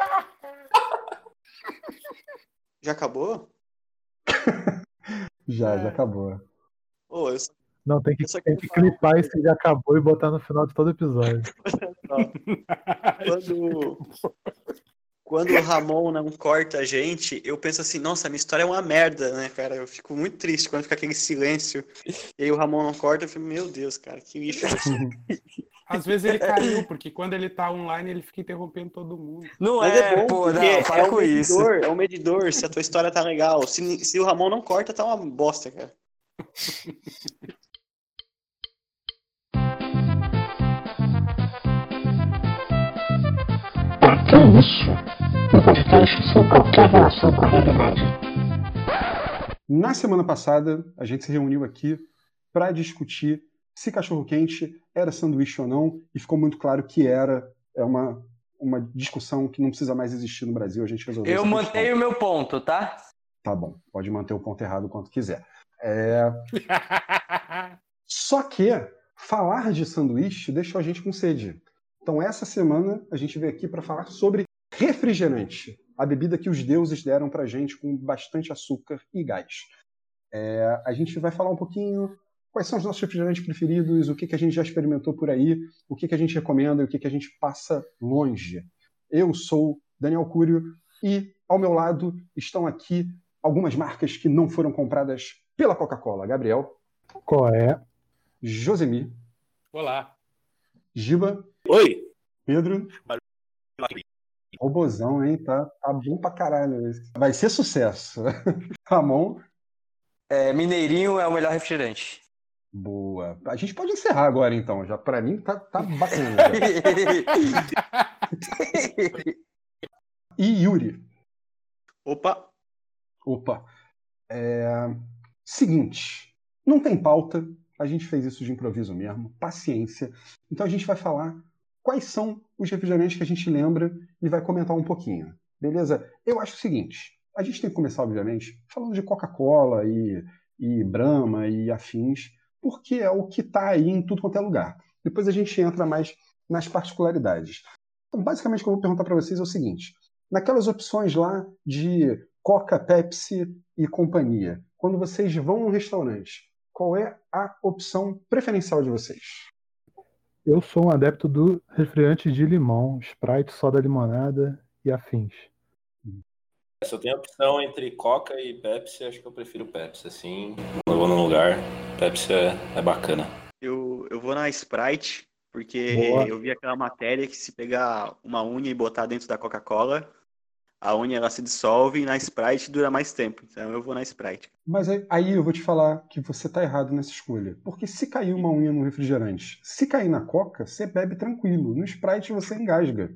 Já acabou? já, já acabou. Ô, eu só... Não, tem que, Eu só tem que clipar esse já acabou e botar no final de todo episódio. quando, quando o Ramon não corta a gente, eu penso assim, nossa, minha história é uma merda, né, cara? Eu fico muito triste quando fica aquele silêncio. E aí o Ramon não corta, eu fico, meu Deus, cara, que lixo. Às vezes ele caiu, porque quando ele tá online, ele fica interrompendo todo mundo. Não é, é bom, pô, porque não, para é um com isso. medidor, é um medidor se a tua história tá legal. Se, se o Ramon não corta, tá uma bosta, cara. Que isso? Um podcast sem qualquer relação com a realidade. Na semana passada, a gente se reuniu aqui para discutir se cachorro-quente era sanduíche ou não, e ficou muito claro que era. É uma, uma discussão que não precisa mais existir no Brasil. A gente resolveu Eu mantenho o meu ponto, tá? Tá bom, pode manter o ponto errado quanto quiser. É, Só que falar de sanduíche deixou a gente com sede. Então, essa semana, a gente veio aqui para falar sobre refrigerante, a bebida que os deuses deram para gente com bastante açúcar e gás. É, a gente vai falar um pouquinho quais são os nossos refrigerantes preferidos, o que, que a gente já experimentou por aí, o que, que a gente recomenda e o que, que a gente passa longe. Eu sou Daniel Cúrio e, ao meu lado, estão aqui algumas marcas que não foram compradas pela Coca-Cola. Gabriel, Qual é? Josemi, Olá. Giba, Oi! Pedro. Robozão, hein? Tá, tá bom pra caralho. esse. Vai ser sucesso. Ramon, É, Mineirinho é o melhor refrigerante. Boa. A gente pode encerrar agora, então. Já pra mim tá, tá bacana. E Yuri. Opa, Opa. É, Seguinte, não tem pauta. A gente fez isso de improviso mesmo. Paciência. Então a gente vai falar quais são os refrigerantes que a gente lembra e vai comentar um pouquinho. Beleza? Eu acho o seguinte: a gente tem que começar, obviamente, falando de Coca-Cola e, e Brahma e afins, porque é o que está aí em tudo quanto é lugar. Depois a gente entra mais nas particularidades. Então, basicamente, o que eu vou perguntar para vocês é o seguinte: naquelas opções lá de Coca, Pepsi e companhia, quando vocês vão num restaurante, qual é a opção preferencial de vocês? Eu sou um adepto do refrigerante de limão, Sprite, soda limonada e afins. Se eu tenho a opção entre Coca e Pepsi, acho que eu prefiro Pepsi, assim. Vou num lugar, Pepsi é, é bacana. eu, eu vou na Sprite, porque Boa. eu vi aquela matéria que se pegar uma unha e botar dentro da Coca-Cola, a unha ela se dissolve e na Sprite dura mais tempo. Então eu vou na Sprite. Mas aí, aí eu vou te falar que você está errado nessa escolha. Porque se cair uma unha no refrigerante, se cair na Coca, você bebe tranquilo. No Sprite você engasga.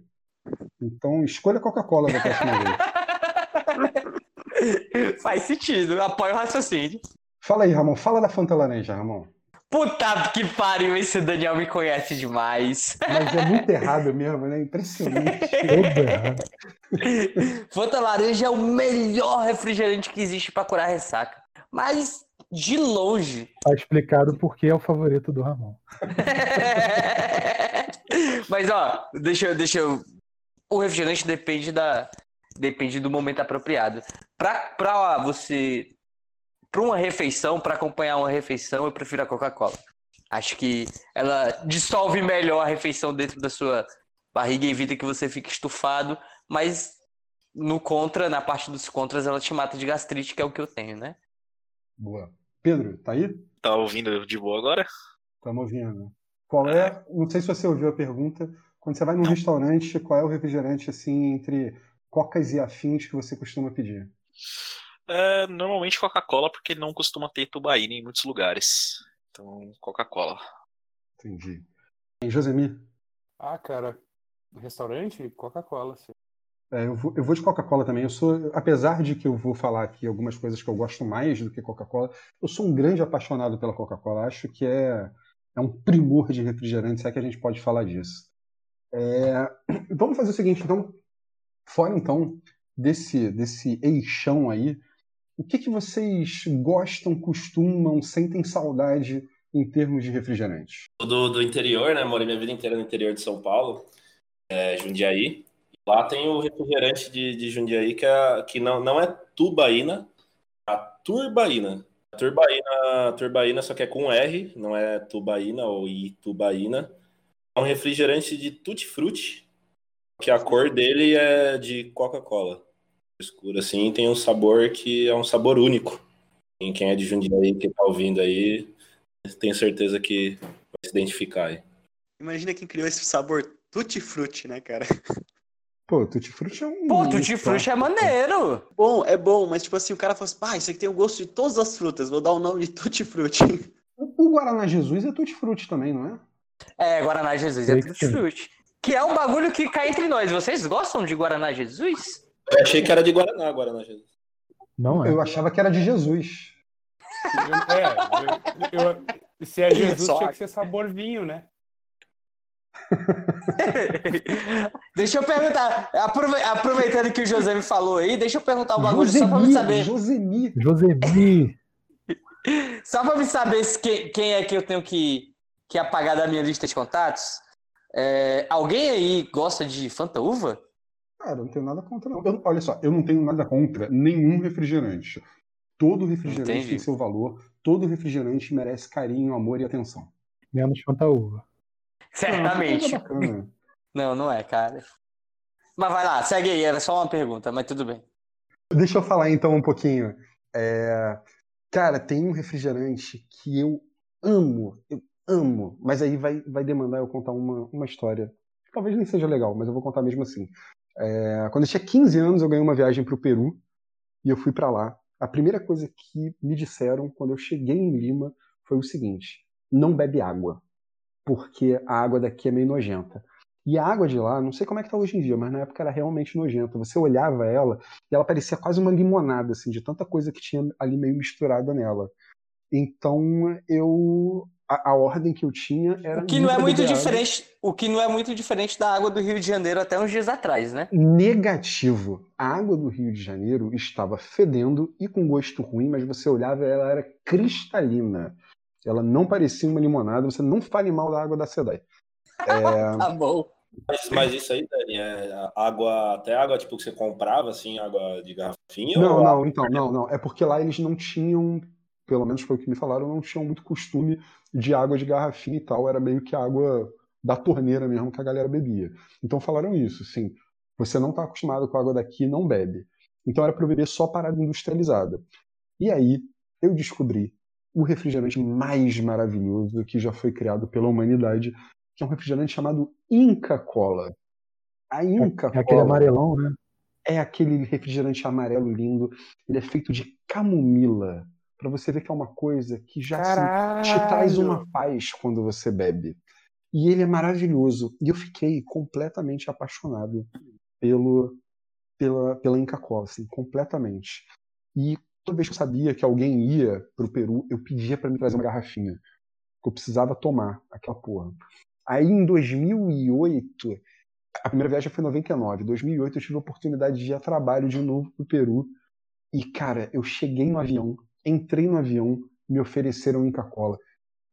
Então escolha Coca-Cola da próxima vez. Faz sentido, apoio o raciocínio. Fala aí, Ramon. Fala da Fanta Laranja, Ramon. Puta que pariu, esse Daniel me conhece demais. Mas é muito errado mesmo, né? Impressionante. Fanta laranja é o melhor refrigerante que existe pra curar ressaca. Mas de longe. Tá explicado porque é o favorito do Ramon. Mas ó, deixa eu, deixa eu. O refrigerante depende da depende do momento apropriado. Pra, pra você pra uma refeição, pra acompanhar uma refeição, eu prefiro a Coca-Cola. Acho que ela dissolve melhor a refeição dentro da sua barriga e evita que você fique estufado, mas no contra, na parte dos contras, ela te mata de gastrite, que é o que eu tenho, né? Boa. Pedro, tá aí? Tá ouvindo de boa agora? Estamos ouvindo. Qual é, não sei se você ouviu a pergunta, quando você vai num restaurante, qual é o refrigerante assim entre cocas e afins que você costuma pedir? É, normalmente Coca-Cola, porque não costuma ter tubaína em muitos lugares. Então, Coca-Cola. Entendi. E Josemi? Ah, cara, restaurante, Coca-Cola. sim. É, eu, vou, eu vou de Coca-Cola também. Eu sou, apesar de que eu vou falar aqui algumas coisas que eu gosto mais do que Coca-Cola, eu sou um grande apaixonado pela Coca-Cola. Acho que é, é um primor de refrigerante, se é que a gente pode falar disso. É, vamos fazer o seguinte, então, fora então desse, desse eixão aí, o que, que vocês gostam, costumam, sentem saudade em termos de refrigerante? Do, do interior, né? Morei minha vida inteira no interior de São Paulo, é, Jundiaí. Lá tem o refrigerante de, de Jundiaí que, é, que não, não é tubaína, a turbaína. A turbaína, turbaína só que é com R, não é tubaína ou itubaína. É um refrigerante de tutti-frutti, que a cor dele é de Coca-Cola. Escuro assim, tem um sabor que é um sabor único. E quem é de Jundiaí, que tá ouvindo aí, tenho certeza que vai se identificar aí. Imagina quem criou esse sabor tutti-frutti, né, cara? Pô, Tutti Frutti é um. Pô, Tutti Frutti é maneiro. Bom, é bom, mas tipo assim, o cara fala assim, pá, isso aqui tem o gosto de todas as frutas, vou dar o nome de tutti-frutti. O Guaraná Jesus é Tutti Frutti também, não é? É, Guaraná Jesus é que Tutti. Frutti. Que é um bagulho que cai entre nós. Vocês gostam de Guaraná Jesus? Eu achei que era de Guaraná, Guaraná Jesus. Não é. Eu achava que era de Jesus. É, eu- eu- se é Jesus, Só- tinha que ser sabor vinho, né? deixa eu perguntar, aprove- aproveitando que o José me falou aí, deixa eu perguntar um bagulho só pra me saber. Josemi. Josemi. Só pra me saber se que- quem é que eu tenho que, que apagar da minha lista de contatos. É, alguém aí gosta de Fanta Uva? Cara, eu não tenho nada contra, não. Eu- olha só, eu não tenho nada contra nenhum refrigerante. Todo refrigerante Entendi. tem seu valor, todo refrigerante merece carinho, amor e atenção. Menos Fanta Uva. Certamente. Bacana. Não, não é, cara. Mas vai lá, segue aí, era só uma pergunta, mas tudo bem. Deixa eu falar então um pouquinho. É, Cara, tem um refrigerante que eu amo, eu amo, mas aí vai, vai demandar eu contar uma, uma história. Talvez nem seja legal, mas eu vou contar mesmo assim. É, Quando eu tinha 15 anos, eu ganhei uma viagem para o Peru e eu fui para lá. A primeira coisa que me disseram quando eu cheguei em Lima foi o seguinte: não bebe água, porque a água daqui é meio nojenta. E a água de lá, não sei como é que tá hoje em dia, mas na época era realmente nojenta. Você olhava ela e ela parecia quase uma limonada, assim, de tanta coisa que tinha ali meio misturada nela. Então, eu. A, a ordem que eu tinha era. O que não é muito diferente, o que não é muito diferente da água do Rio de Janeiro até uns dias atrás, né? Negativo. A água do Rio de Janeiro estava fedendo e com gosto ruim, mas você olhava e ela era cristalina. Ela não parecia uma limonada, você não fale mal da água da Sedai. É, Tá bom. Mas, mas isso aí, Dani, é água, até água tipo que você comprava, assim, água de garrafinha? Não, ou não, então, não, não. É porque lá eles não tinham, pelo menos foi o que me falaram, não tinham muito costume de água de garrafinha e tal. Era meio que água da torneira mesmo que a galera bebia. Então falaram isso, sim. Você não está acostumado com a água daqui, não bebe. Então era para eu beber só parada industrializada. E aí eu descobri o refrigerante mais maravilhoso que já foi criado pela humanidade, que é um refrigerante chamado Inca Cola. A Inca É aquele Cola amarelão, né? é aquele refrigerante amarelo lindo. Ele é feito de camomila. Pra você ver que é uma coisa que já assim, te traz uma paz quando você bebe. E ele é maravilhoso. E eu fiquei completamente apaixonado pelo, pela, pela Inca Cola, assim, completamente. E toda vez que eu sabia que alguém ia pro Peru, eu pedia pra me trazer uma garrafinha. Que eu precisava tomar aquela porra. Aí em 2008, a primeira viagem foi em 99. Em 2008 eu tive a oportunidade de ir a trabalho de novo pro Peru. E, cara, eu cheguei no avião, entrei no avião, me ofereceram Inca Cola.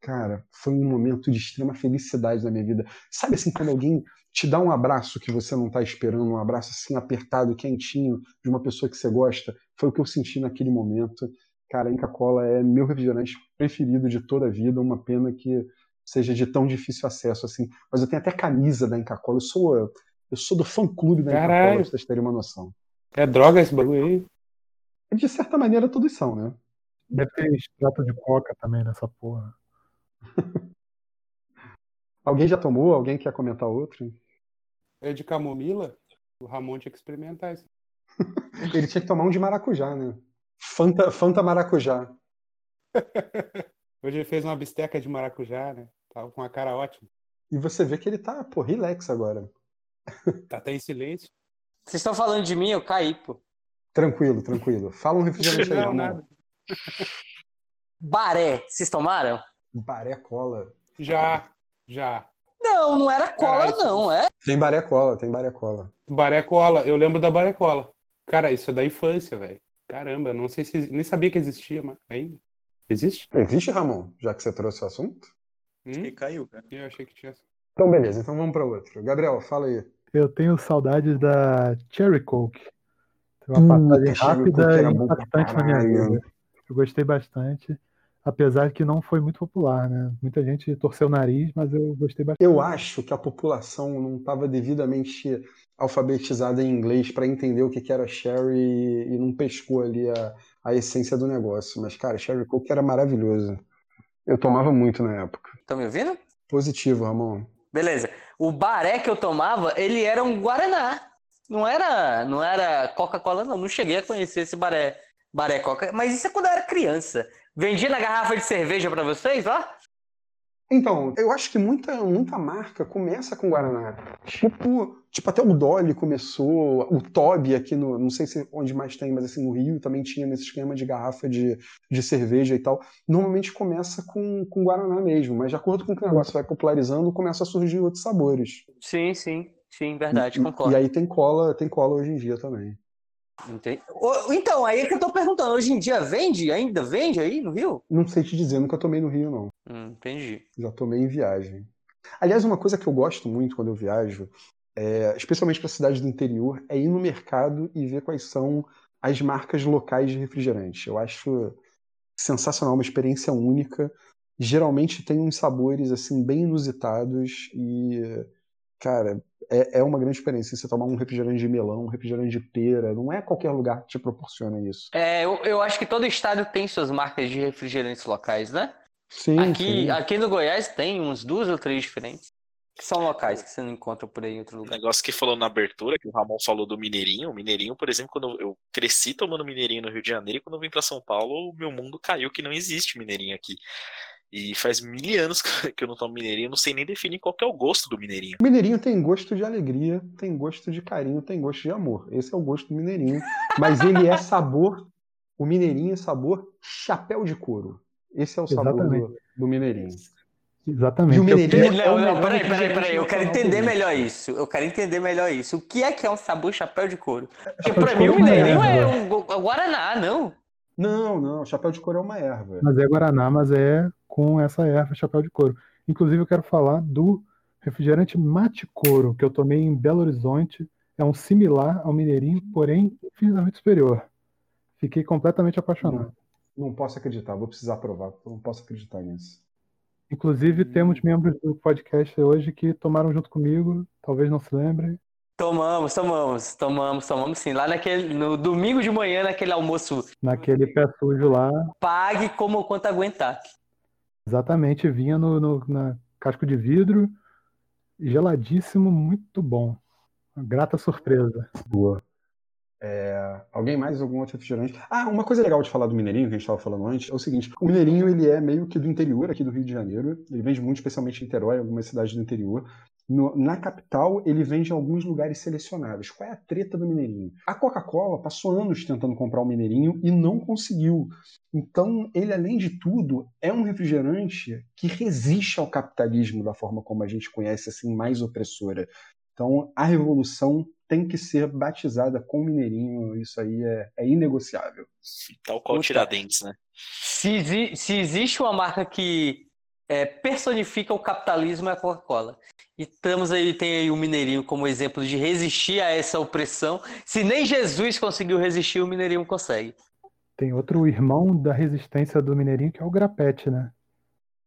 Cara, foi um momento de extrema felicidade na minha vida. Sabe assim, quando alguém te dá um abraço que você não tá esperando, um abraço assim apertado, quentinho, de uma pessoa que você gosta? Foi o que eu senti naquele momento. Cara, Inca Cola é meu refrigerante preferido de toda a vida. Uma pena que seja de tão difícil acesso assim. Mas eu tenho até camisa da Inca Cola. Eu sou, eu sou do fã-clube da Inca Cola, pra vocês terem uma noção. É droga esse bagulho aí? De certa maneira, todos são, né? Deve ter extrato de coca também nessa porra. Alguém já tomou? Alguém quer comentar outro? É de camomila? O Ramon tinha que experimentar isso. Ele tinha que tomar um de maracujá, né? Fanta, Fanta maracujá. Hoje ele fez uma bisteca de maracujá, né? Tava com uma cara ótima. E você vê que ele tá, pô, relax agora. Tá até em silêncio. Vocês estão falando de mim, eu caí, pô. Tranquilo, tranquilo. Fala um refrigerante aí, Não, Ramon. nada. Baré, vocês tomaram? Baré cola. Já, já. Não, não era cola, Caralho, não, é? Tem baré cola, tem baré cola. Baré cola, eu lembro da baré cola. Cara, isso é da infância, velho. Caramba, não sei se. Nem sabia que existia, mas ainda. Existe? Existe, Ramon? Já que você trouxe o assunto? Hum? Caiu, cara. Eu achei que tinha. Então, beleza. Então vamos para outro. Gabriel, fala aí. Eu tenho saudades da Cherry Coke. Puta, uma passagem Cherry Coke rápida e impactante na minha vida. Eu gostei bastante, apesar que não foi muito popular, né? Muita gente torceu o nariz, mas eu gostei bastante. Eu acho que a população não estava devidamente alfabetizada em inglês para entender o que que era sherry e não pescou ali a, a essência do negócio. Mas, cara, sherry coke era maravilhoso. Eu tomava muito na época. Estão me ouvindo? Positivo, Ramon. Beleza. O baré que eu tomava, ele era um Guaraná. Não era, não era Coca-Cola, não. Não cheguei a conhecer esse baré, baré Coca. Mas isso é quando eu era criança. Vendia na garrafa de cerveja pra vocês, ó. Então, eu acho que muita, muita marca começa com Guaraná. Tipo, tipo até o Dolly começou, o Toby aqui no, não sei se onde mais tem, mas assim no Rio também tinha nesse esquema de garrafa de, de cerveja e tal. Normalmente começa com, com Guaraná mesmo, mas de acordo com o que o negócio vai popularizando, começa a surgir outros sabores. Sim, sim. Sim, verdade, E- concordo. E aí tem cola, tem cola hoje em dia também. Entendi. Então, aí é que eu tô perguntando. Hoje em dia vende? Ainda vende aí no Rio? Não sei te dizer, nunca tomei no Rio não. Hum, entendi. Já tomei em viagem. Aliás, uma coisa que eu gosto muito quando eu viajo, é, especialmente para cidades do interior, é ir no mercado e ver quais são as marcas locais de refrigerante. Eu acho sensacional, uma experiência única. Geralmente tem uns sabores assim bem inusitados e, cara, é, é uma grande experiência você tomar um refrigerante de melão, um refrigerante de pera. Não é qualquer lugar que te proporciona isso. É, eu, eu acho que todo estado tem suas marcas de refrigerantes locais, né? Sim, Aqui, sim. aqui no Goiás tem uns duas ou três diferentes. Que são locais que você não encontra por aí em outro O lugar. negócio que falou na abertura, que o Ramon falou do Mineirinho. O Mineirinho, por exemplo, quando eu cresci tomando Mineirinho no Rio de Janeiro, e quando eu vim pra São Paulo, o meu mundo caiu que não existe Mineirinho aqui. E faz mil anos que eu não tomo Mineirinho, eu não sei nem definir qual que é o gosto do Mineirinho. O Mineirinho tem gosto de alegria, tem gosto de carinho, tem gosto de amor. Esse é o gosto do Mineirinho. Mas ele é sabor. O Mineirinho é sabor chapéu de couro. Esse é o sabor do, do Mineirinho. Exatamente. E o Eu- Mineirinho Não, é o não, melhor peraí, peraí, peraí. Eu quero entender melhor isso. Eu quero entender melhor isso. O que é que é um sabor chapéu de couro? Porque pra mim o é Mineirinho é erva. um Gu- Guaraná, não. Não, não. Chapéu de couro é uma erva. Mas é Guaraná, mas é com essa erva chapéu de couro. Inclusive, eu quero falar do refrigerante mate couro, que eu tomei em Belo Horizonte. É um similar ao Mineirinho, porém infinitamente superior. Fiquei completamente apaixonado. Não posso acreditar, vou precisar provar. eu Não posso acreditar nisso. Inclusive, temos membros do podcast hoje que tomaram junto comigo, talvez não se lembrem. Tomamos, tomamos, tomamos, tomamos sim. Lá naquele, no domingo de manhã, naquele almoço, Naquele pé sujo lá, pague como o quanto aguentar. Exatamente, vinha no, no- na casco de vidro, geladíssimo, muito bom. Uma grata surpresa. Boa. É, alguém mais? Algum outro refrigerante? Ah, uma coisa legal de falar do Mineirinho, que a gente estava falando antes, é o seguinte: o Mineirinho ele é meio que do interior aqui do Rio de Janeiro. Ele vende muito, especialmente em Niterói, algumas cidades do interior. No- na capital, ele vende em alguns lugares selecionados. Qual é a treta do Mineirinho? A Coca-Cola passou anos tentando comprar o Mineirinho e não conseguiu. Então, ele, além de tudo, é um refrigerante que resiste ao capitalismo da forma como a gente conhece, assim, mais opressora. Então, a revolução tem que ser batizada com Mineirinho. Isso aí é, é inegociável. Tal qual. Tiradentes, né? Se, se existe uma marca que é, personifica o capitalismo é a Coca-Cola. E estamos aí, tem aí o Mineirinho como exemplo de resistir a essa opressão. Se nem Jesus conseguiu resistir, o Mineirinho consegue. Tem outro irmão da resistência do Mineirinho, que é o Grapete, né?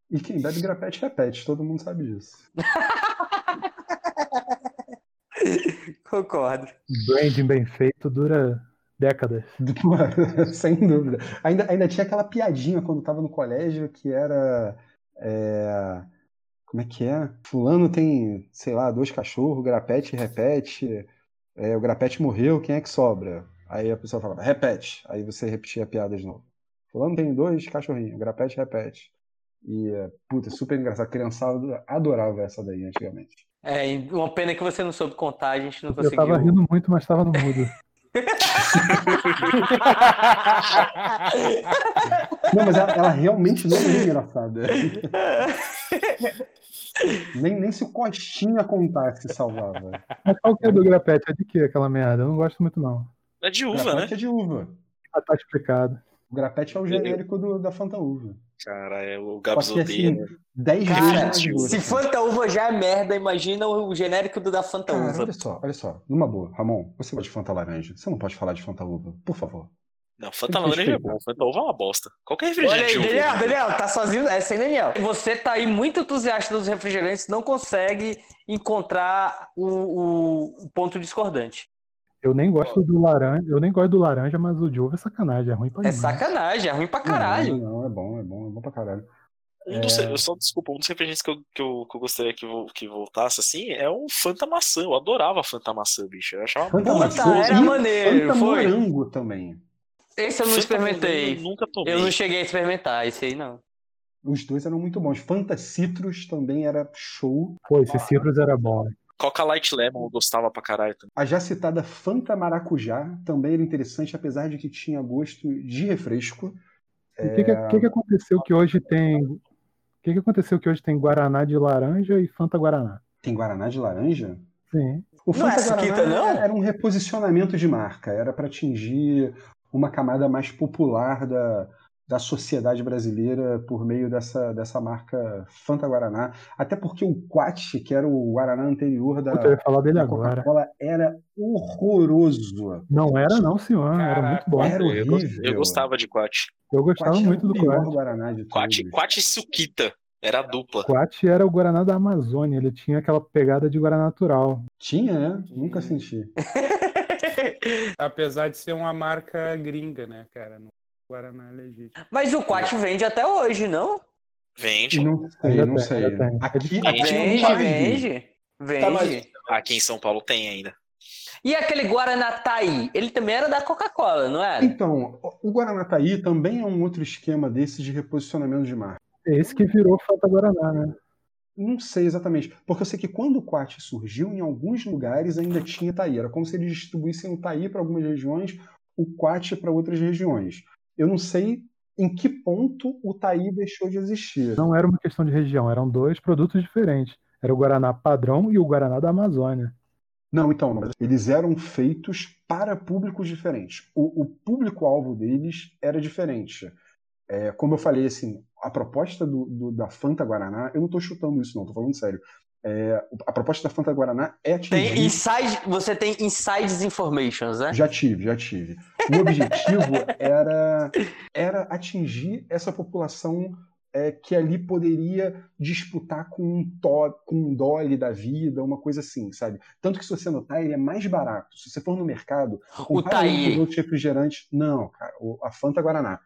E quem bebe grapete repete, todo mundo sabe disso. Concordo. Branding bem feito dura décadas. Sem dúvida. Ainda, ainda tinha aquela piadinha quando estava no colégio que era. É, como é que é? Fulano tem, sei lá, dois cachorros, grapete repete. é, o grapete morreu, quem é que sobra? Aí a pessoa falava, repete. Aí você repetia a piada de novo. Fulano tem dois cachorrinhos, grapete repete. E, é, puta, super engraçado. A criançada adorava essa daí antigamente. É, e uma pena que você não soube contar, a gente não Eu conseguiu. tava rindo muito, mas tava no mudo. Não, mas ela, ela realmente não é engraçada. Nem, nem se o Costinha contasse salvava. Mas qual que é do Grapete? É de que aquela merda? Eu não gosto muito, não. É de uva, né? grapete é de uva. Ah, tá explicado. O grapete é o genérico do- da Fanta Uva. Cara, é, o Gabs odeia. assim, né? 10 vezes Cara, se Fanta Uva já é merda, imagina o genérico do da Fanta Cara, Uva. olha só, olha só. Numa boa, Ramon, você gosta de Fanta Laranja. Você não pode falar de Fanta Uva, por favor. Não, Fanta laranja é bom, Fanta uva é uma bosta. Qualquer Olha refrigerante aí, de uva. Daniel, Daniel, tá sozinho, é sem Daniel. Você tá aí muito entusiasta dos refrigerantes, não consegue encontrar o- o ponto discordante. Eu nem gosto do laranja, eu nem gosto do laranja, mas o de uva é sacanagem, é ruim pra É demais. sacanagem, é ruim pra caralho. Não, não, é bom, é bom, é bom pra caralho. Um dos, É. eu só, desculpa, um dos refrigerantes que eu, que eu, que eu gostaria que, vo- que voltasse assim é o Fanta maçã. Eu adorava Fanta maçã, bicho. Eu achava Fanta maçã era maneiro, Fanta foi. morango também. Esse eu não Fanta experimentei. Eu nunca tomei. Eu não cheguei a experimentar, esse aí não. Os dois eram muito bons. Fanta Citrus também era show. Pô, esse Citrus era bom. Coca Light Lemon eu gostava pra caralho também. A já citada Fanta Maracujá também era interessante, apesar de que tinha gosto de refresco. E o que, que, que que aconteceu que hoje tem. O que, que aconteceu que hoje tem Guaraná de laranja e Fanta Guaraná? Tem Guaraná de laranja? Sim. O Não é Fanta suquita, Guaraná não? era um reposicionamento de marca, era para atingir uma camada mais popular da, da sociedade brasileira por meio dessa, dessa marca Fanta Guaraná. Até porque o Quat, que era o Guaraná anterior da, Puta, eu ia falar dele agora. Coca-Cola, era horroroso. Não era, não, senhor. Era Caraca, muito bom. Era horrível. eu gostava de Quat. Eu Quat gostava era muito o do Quat. Guaraná de Quat. Quat e Suquita. Era a dupla. Quat era o Guaraná da Amazônia. Ele tinha aquela pegada de Guaraná natural. Tinha, né? Nunca senti. Apesar de ser uma marca gringa, né, cara? No Guaraná é legítimo. Mas o Quat vende até hoje, não? Vende. Não sei, não sei. Aqui, Vende, aqui Vende, vende. Vende. Tá, mas- Aqui em São Paulo tem ainda. E aquele Guaraná Taí? Ele também era da Coca-Cola, não era? Então, o Guaranataí também é um outro esquema desse de reposicionamento de marca. É esse que virou Fanta Guaraná, né? Não sei exatamente, porque eu sei que quando o Quat surgiu, em alguns lugares ainda tinha Taí. Era como se eles distribuíssem o Taí para algumas regiões, o Quat para outras regiões. Eu não sei em que ponto o Taí deixou de existir. Não era uma questão de região, eram dois produtos diferentes. Era o Guaraná padrão e o Guaraná da Amazônia. Não, então, eles eram feitos para públicos diferentes. O, o público-alvo deles era diferente. É, como eu falei, assim, a proposta do, do- da Fanta Guaraná, eu não estou chutando isso, não, estou falando sério. É, a proposta da Fanta Guaraná é Tem atingir. inside, você tem insides informations, né? Já tive, já tive. O objetivo era, era atingir essa população é, que ali poderia disputar com um, to, com um Dolly da vida, uma coisa assim, sabe? Tanto que se você notar, ele é mais barato. Se você for no mercado, O os Taí. outros refrigerantes. Não, cara, o- a Fanta Guaraná.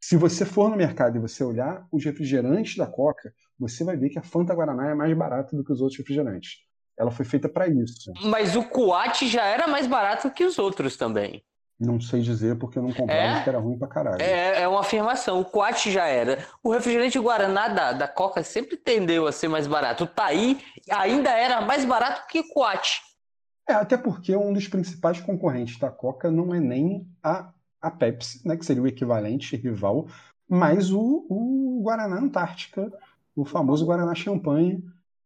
Se você for no mercado e você olhar os refrigerantes da Coca, você vai ver que a Fanta Guaraná é mais barata do que os outros refrigerantes. Ela foi feita para isso. Mas o Kuat já era mais barato que os outros também. Não sei dizer porque eu não comprava, É? era ruim pra caralho. É, é uma afirmação. O Kuat já era. O refrigerante Guaraná da, da Coca sempre tendeu a ser mais barato. O Taí ainda era mais barato que o Kuat. É, até porque um dos principais concorrentes da Coca não é nem a, a Pepsi, né, que seria o equivalente rival, mas o, o Guaraná Antártica, o famoso Guaraná Champanhe,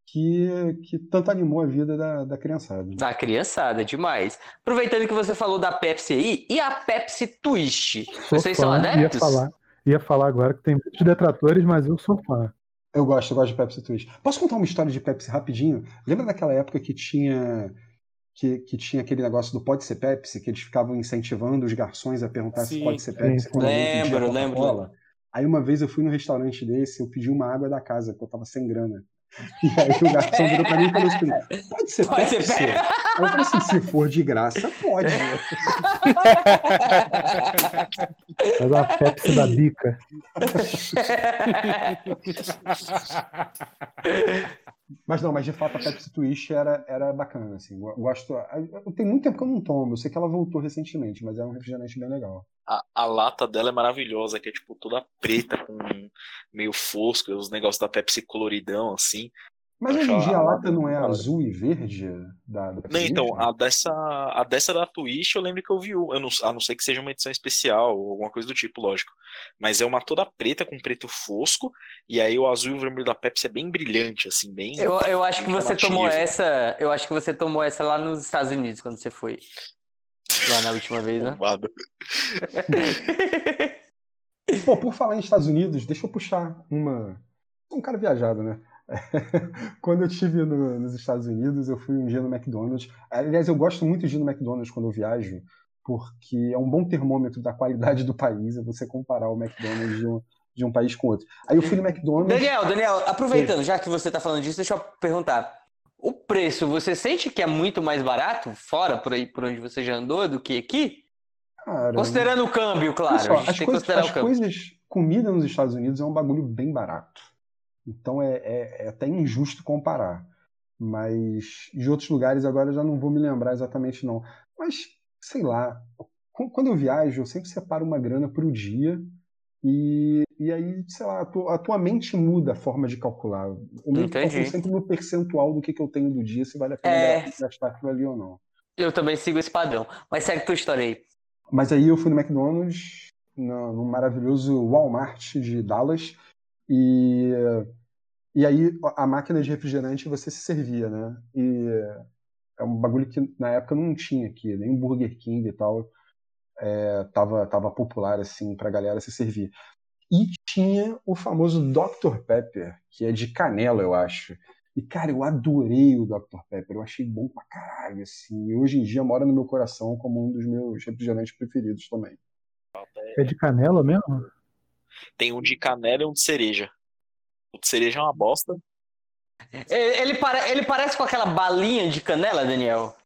que, que tanto animou a vida da, da criançada. Da criançada, demais. Aproveitando que você falou da Pepsi aí, e a Pepsi Twist? Sou Vocês são fã, ia adeptos? falar, ia falar agora que tem muitos detratores, mas eu sou fã. Eu gosto, eu gosto de Pepsi Twist. Posso contar uma história de Pepsi rapidinho? Lembra daquela época que tinha que, que tinha aquele negócio do pode ser Pepsi, que eles ficavam incentivando os garçons a perguntar se Sim. pode ser Pepsi Lembro, lembro. Aí uma vez eu fui num restaurante desse, eu pedi uma água da casa, porque eu tava sem grana. E aí o garçom virou pra mim e falou assim: pode ser Pode ser Pepsi? Aí eu falei assim, se for de graça, pode. Mas a Pepsi da bica. Mas não, mas de fato a Pepsi Twist era, era bacana, assim. Gosto. Tem muito tempo que eu não tomo, eu sei que ela voltou recentemente, mas é um refrigerante bem legal. A, a lata dela é maravilhosa, que é tipo toda preta, com meio fosco, os negócios da Pepsi coloridão, assim. Mas hoje em dia a lata não é da hora. azul e verde da, da Pepsi Não, então, a dessa, a dessa da Twitch eu lembro que eu vi, eu não, a não ser que seja uma edição especial ou alguma coisa do tipo, lógico. Mas é uma toda preta com preto fosco, e aí o azul e o vermelho da Pepsi é bem brilhante, assim, bem. Eu, eu acho que você tomou essa. Eu acho que você tomou essa lá nos Estados Unidos quando você foi. Lá na última vez, né? Pô, por falar em Estados Unidos, deixa eu puxar uma. Um cara viajado, né? quando eu estive no- nos Estados Unidos, eu fui um dia no McDonald's. Aliás, eu gosto muito de ir no McDonald's quando eu viajo, porque é um bom termômetro da qualidade do país, é você comparar o McDonald's de um, de um país com outro. Aí eu fui no McDonald's. Daniel, Daniel, aproveitando, já que você tá falando disso, deixa eu perguntar. O preço, você sente que é muito mais barato fora, por aí, por onde você já andou, do que aqui? Cara, Considerando o câmbio, claro. Só, a gente as tem que coisas, considerar as o câmbio. coisas, comida nos Estados Unidos é um bagulho bem barato. Então é, é- é até injusto comparar. Mas de outros lugares agora eu já não vou me lembrar exatamente não. Mas, sei lá, qu- quando eu viajo, eu sempre separo uma grana por dia e, e aí, sei lá, a tua, a tua mente muda a forma de calcular. Eu meio que Entendi. calculo sempre no percentual do que, que eu tenho do dia, se vale a pena É. gastar aquilo ali ou não. Eu também sigo esse padrão. Mas segue tua história aí. Mas aí eu fui no McDonald's, no, no maravilhoso Walmart de Dallas, e, e aí a máquina de refrigerante você se servia, né? E é um bagulho que na época não tinha aqui, nem o Burger King e tal, é, tava, tava popular assim pra galera se servir. E tinha o famoso Dr. Pepper, que é de canela, eu acho. E, cara, eu adorei o Dr. Pepper, eu achei bom pra caralho, assim. E hoje em dia mora no meu coração como um dos meus refrigerantes preferidos também. É de canela mesmo? Tem um de canela e um de cereja. O de cereja é uma bosta. Ele, ele pare- ele parece com aquela balinha de canela, Daniel?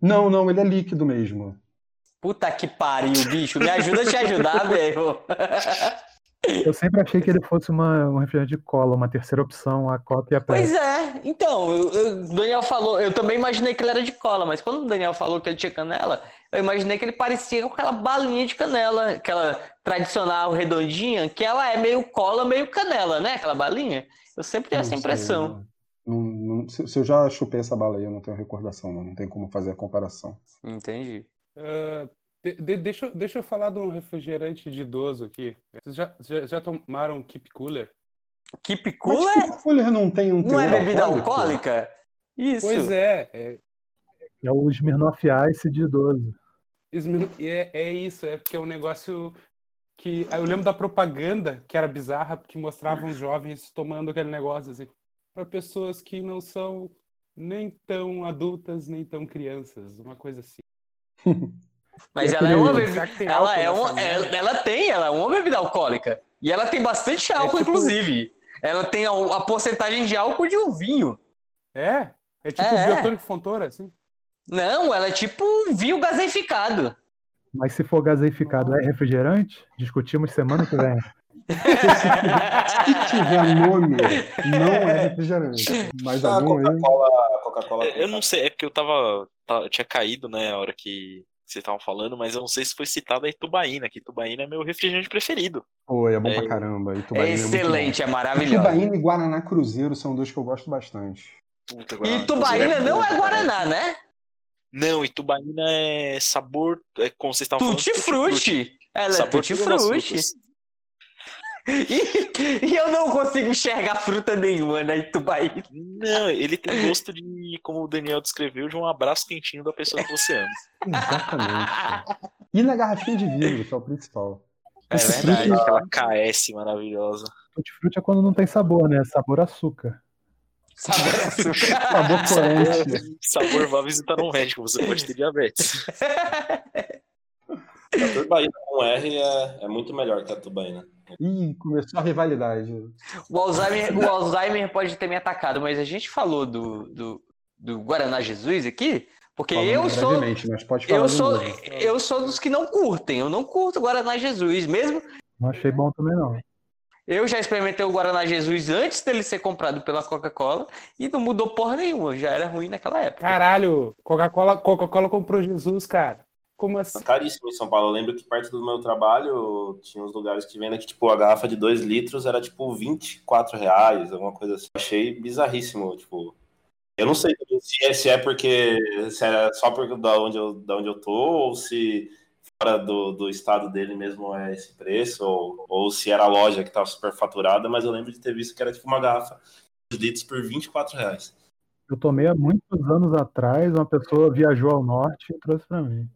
Não, não, ele é líquido mesmo. Puta que pariu, bicho. Me ajuda a te ajudar, velho. Eu sempre achei que ele fosse uma, um refrigerante de cola, uma terceira opção, a Coca e a Pois Pepsi. é, então, o Daniel falou, eu também imaginei que ele era de cola, mas quando o Daniel falou que ele tinha canela, eu imaginei que ele parecia com aquela balinha de canela, aquela tradicional redondinha, que ela é meio cola, meio canela, né? Aquela balinha. Eu sempre tenho essa sei, impressão. não- não- se, se eu já chupei essa bala aí, eu não tenho recordação, não, não tem como fazer a comparação. Entendi. Ah, de- de- deixa, eu- deixa eu falar de um refrigerante de idoso aqui. Vocês já, já, já tomaram Keep Cooler? Keep Mas Cooler que Cooler não tem um não é bebida alcoólica? Isso. Pois é, é, É o Smirnoff Ice de idoso. É, é isso, é porque é um negócio que. Eu lembro da propaganda que era bizarra, porque mostravam os jovens tomando aquele negócio assim, para pessoas que não são nem tão adultas, nem tão crianças, uma coisa assim. Mas ela é uma bebida. Ela é merda? Ela, ela tem, ela é uma bebida alcoólica. E ela tem bastante álcool, tipo- inclusive. Ela tem a, a porcentagem de álcool de um vinho. É? É tipo É. biotônico fontora, assim? Não, ela é tipo um vinho gaseificado. Mas se for gaseificado, é refrigerante? Discutimos semana que vem. Se tiver nome, não é refrigerante. Mas A algum. Coca-Cola. a Coca-Cola. Eu não sei, é porque eu tava. tá- eu tinha caído, né, a hora que vocês estavam falando, mas eu não sei se foi citada a Itubaína, que Itubaína é meu refrigerante preferido. Pô, é bom É. pra caramba. É Itubaína é excelente, é maravilhosa. Itubaína e Guaraná Cruzeiro são dois que eu gosto bastante. Puta, E Guaraná Tubaína Cruzeiro não é. Guaraná, né? Não, Itubaína é sabor, é como vocês estavam falando. Tutti frutti. Ela é Sabor tutti frutti. E, e eu não consigo enxergar fruta nenhuma na Itubaína. Não, ele tem gosto de, como o Daniel descreveu, de um abraço quentinho da pessoa que você ama. Exatamente. E na garrafinha de vidro, que é o principal. É verdade. Aquela KS maravilhosa. Tutti frutti é quando não tem sabor, né? Sabor açúcar. Sabor açúcar. Sabor corante. Sabor vá visitar um médico, você pode ter diabetes. A Turbaína com R é, é muito melhor que a Tubaína. Ih, começou a rivalidade. O Alzheimer, o Alzheimer pode ter me atacado, mas a gente falou do, do, do Guaraná Jesus aqui, porque Falando eu sou, brevemente, mas pode falar eu sou, novo. eu sou dos que não curtem. Eu não curto Guaraná Jesus, mesmo. Não achei bom também, não. Eu já experimentei o Guaraná Jesus antes dele ser comprado pela Coca-Cola e não mudou porra nenhuma. Já era ruim naquela época. Caralho, Coca-Cola Coca-Cola comprou Jesus, cara. Como assim? Caríssimo em São Paulo. Eu lembro que perto do meu trabalho tinha uns lugares que vendem que, tipo, a garrafa de 2 litros era, tipo, 24 reais, alguma coisa assim. Eu achei bizarríssimo, tipo... Eu não sei se é, se é porque... Se era só porque da onde eu, da onde eu tô, ou se fora do, do estado dele mesmo é esse preço, ou, ou se era a loja que tava super faturada, mas eu lembro de ter visto que era, tipo, uma garrafa de 2 litros por 24 reais. Eu tomei há muitos anos atrás, uma pessoa viajou ao norte e trouxe pra mim.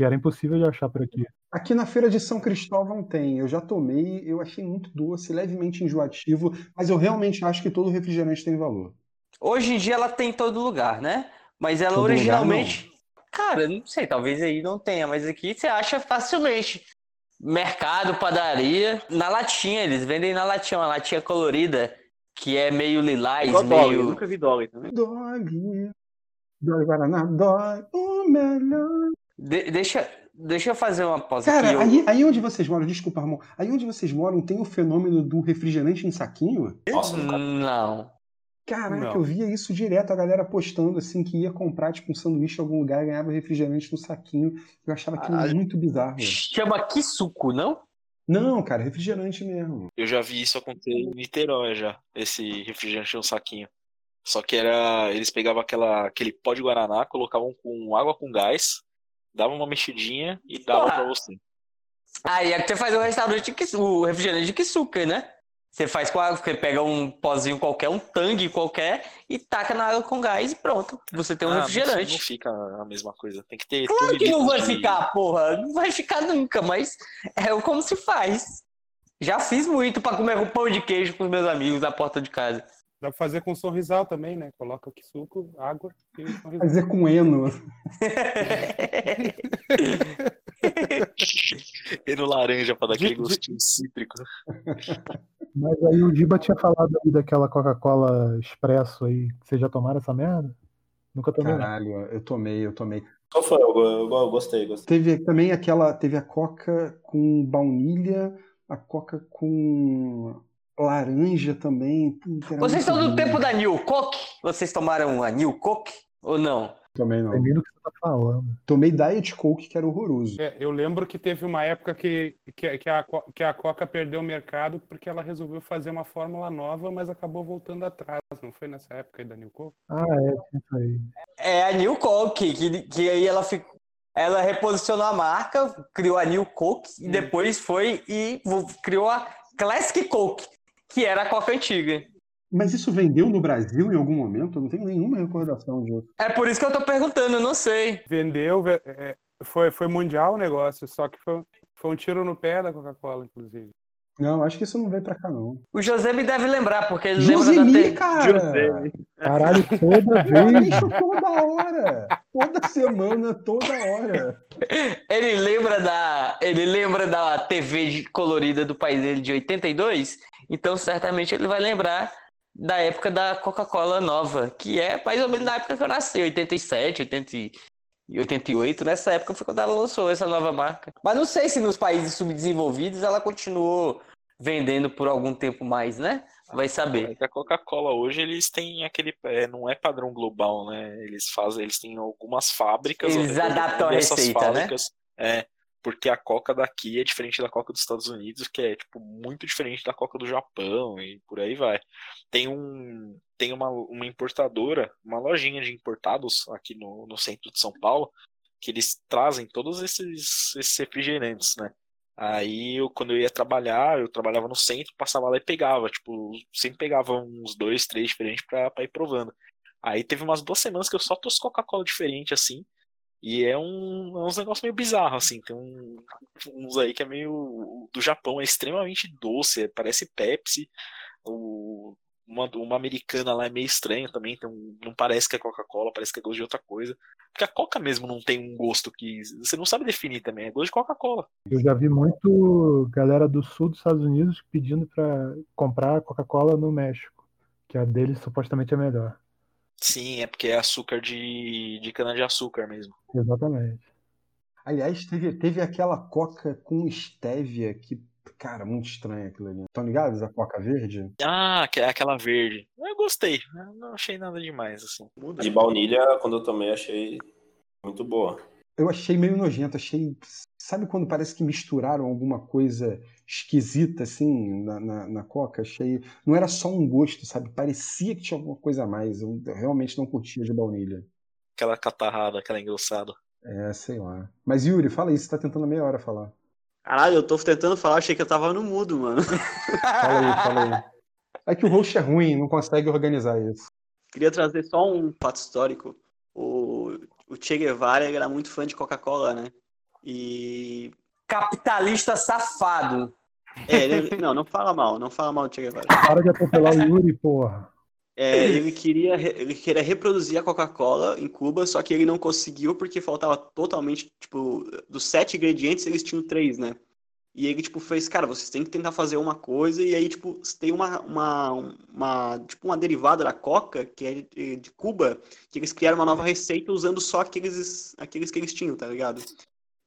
Que era impossível de achar por aqui. Aqui na feira de São Cristóvão tem. Eu já tomei, eu achei muito doce, levemente enjoativo, mas eu realmente acho que todo refrigerante tem valor. Hoje em dia ela tem em todo lugar, né? Mas ela Todo lugar, originalmente. Cara, não sei, talvez aí não tenha, mas aqui você acha facilmente. Mercado, padaria, na latinha, eles vendem na latinha, uma latinha colorida, que é meio lilás, Igual Dolly, eu meio. nunca vi Dolly também. Dói, dói Guaraná, dói o melhor. De- deixa, deixa eu fazer uma pausa Cara, aqui. eu- aí, aí onde vocês moram, desculpa, Ramon, aí onde vocês moram tem o fenômeno do refrigerante em saquinho? Nossa, nunca- Não. Caraca, Não. eu via isso direto, a galera postando assim que ia comprar tipo um sanduíche em algum lugar, ganhava refrigerante no saquinho. Eu achava aquilo Ah, muito bizarro. Chama Kisuko, não? Não, cara, refrigerante mesmo. Eu já vi isso acontecer em Niterói já, esse refrigerante no saquinho. Só que era. Eles pegavam aquela, aquele pó de Guaraná, colocavam com água com gás, davam uma mexidinha e davam Porra. pra você. Aí é que você faz o restaurante de o refrigerante de Kisuka, né? Você faz com água, você pega um pozinho qualquer, um tangue qualquer, e taca na água com gás e pronto. Você tem um Ah, refrigerante. Não fica a mesma coisa. Tem que ter. Claro que não vai de- ficar, porra. Não vai ficar nunca, mas é como se faz. Já fiz muito pra comer um pão de queijo com os meus amigos na porta de casa. Dá pra fazer com sorrisal também, né? Coloca aqui suco, água e sorrisal. Fazer com eno. E no laranja pra dar aquele gostinho cítrico. Mas aí o Giba tinha falado aí daquela Coca-Cola Expresso aí. Vocês já tomaram essa merda? Nunca tomei. não. Caralho, eu tomei, eu tomei. Qual foi? Eu, eu- eu gostei, gostei. Teve também aquela, teve a Coca com baunilha, a Coca com laranja também. Puta, Vocês são do tempo da New Coke? Vocês tomaram a New Coke? Ou não? Também não. Do que você tá falando. Tomei Diet Coke, que era horroroso. É, eu lembro que teve uma época que, que, que, a, que a Coca perdeu o mercado porque ela resolveu fazer uma fórmula nova, mas acabou voltando atrás. Não foi nessa época aí da New Coke? Ah, é, isso aí. É a New Coke, que, que aí ela ficou. Ela reposicionou a marca, criou a New Coke e depois foi e criou a Classic Coke, que era a Coca antiga. Mas isso vendeu no Brasil em algum momento? Eu não tenho nenhuma recordação disso. É por isso que eu tô perguntando, eu não sei. Vendeu, ve- é, foi, foi mundial o negócio, só que foi, foi um tiro no pé da Coca-Cola, inclusive. Não, acho que isso não veio pra cá, não. O José me deve lembrar, porque ele lembra da Josemir, cara! Caralho, toda vez. Bicho, toda hora! Toda semana, toda hora. Ele lembra da, ele lembra da TV de- colorida do país dele de 82, então certamente ele vai lembrar da época da Coca-Cola nova, que é mais ou menos na época que eu nasci, 87, 80 e 88, nessa época foi quando ela lançou essa nova marca. Mas não sei se nos países subdesenvolvidos ela continuou vendendo por algum tempo mais, né? Vai saber. É que a Coca-Cola hoje eles têm aquele. é, não é padrão global, né? Eles fazem, eles têm algumas fábricas. Eles adaptam a receita, né? fábricas, É, porque a Coca daqui é diferente da Coca dos Estados Unidos, que é tipo muito diferente da Coca do Japão e por aí vai. Tem um tem uma, uma importadora, uma lojinha de importados aqui no, no centro de São Paulo, que eles trazem todos esses, esses refrigerantes, né? Aí eu, quando eu ia trabalhar, eu trabalhava no centro, passava lá e pegava, tipo, sempre pegava uns dois, três diferentes pra ir provando. Aí teve umas duas semanas que eu só trouxe Coca-Cola diferente, assim, e é um, é uns negócios meio bizarros, assim, tem um, uns aí que é meio, do Japão é extremamente doce, é- parece Pepsi, o, uma, uma americana lá é meio estranha também, um- não parece que é Coca-Cola, parece que é gosto de outra coisa. Porque a Coca mesmo não tem um gosto que você não sabe definir também, é gosto de Coca-Cola. Eu já vi muito galera do sul dos Estados Unidos pedindo pra comprar Coca-Cola no México, que a deles supostamente é melhor. Sim, é porque é açúcar de, de cana-de-açúcar mesmo. Exatamente. Aliás, teve, teve aquela Coca com stevia que, cara, muito estranho aquilo ali. Estão ligados? A Coca verde? Ah, que é aquela verde. Eu gostei, eu não achei nada demais, assim. Muda. De baunilha, quando eu tomei, achei muito boa. Eu achei meio nojento, achei. Sabe quando parece que misturaram alguma coisa esquisita assim na, na, na Coca? Achei. Não era só um gosto, sabe? Parecia que tinha alguma coisa a mais. Eu realmente não curtia de baunilha. Aquela catarrada, aquela engrossada. É, sei lá. Mas Yuri, fala isso, você tá tentando meia hora falar. Caralho, eu tô tentando falar, achei que eu tava no mudo, mano. Fala aí, fala aí. É que o host é ruim, não consegue organizar isso. Queria trazer só um fato histórico. O, o Che Guevara era muito fã de Coca-Cola, né? E. Capitalista safado. É, ele- não, não fala mal, não fala mal do Che Guevara. Para de atropelar o Yuri, porra. É, ele queria, ele queria reproduzir a Coca-Cola em Cuba, só que ele não conseguiu porque faltava totalmente, tipo, dos sete ingredientes eles tinham três, né? E ele, tipo, fez, cara, vocês têm que tentar fazer uma coisa, e aí, tipo, tem uma, uma, uma, tipo, uma derivada da Coca, que é de, de Cuba, que eles criaram uma nova receita usando só aqueles, aqueles que eles tinham, tá ligado?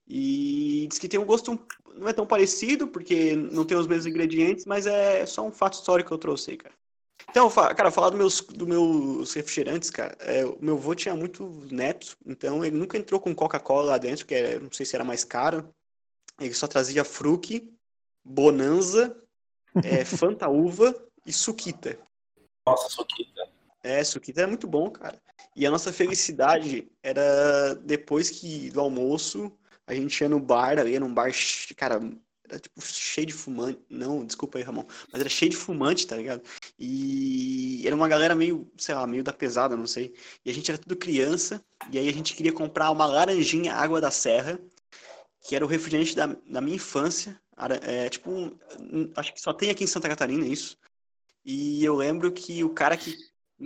E diz que tem um gosto, um- não é tão parecido, porque não tem os mesmos ingredientes, mas é só um fato histórico que eu trouxe aí, cara. Então, cara, falar dos meus, dos meus refrigerantes, cara, é, o meu avô tinha muito neto, então ele nunca entrou com Coca-Cola lá dentro, que é, não sei se era mais caro. Ele só trazia Fruc, Bonanza, é, Fanta Uva e Suquita. Nossa, Suquita. É, Suquita é muito bom, cara. E a nossa felicidade era depois que do almoço, a gente ia no bar, ali, num bar, cara, era tipo cheio de fumante. Não, desculpa aí, Ramon. Mas era cheio de fumante, tá ligado? E era uma galera meio, sei lá, meio da pesada, não sei. E a gente era tudo criança, e aí a gente queria comprar uma laranjinha Água da Serra, que era o refrigerante da, da minha infância. Ara- É, tipo, acho que só tem aqui em Santa Catarina isso. E eu lembro que o cara que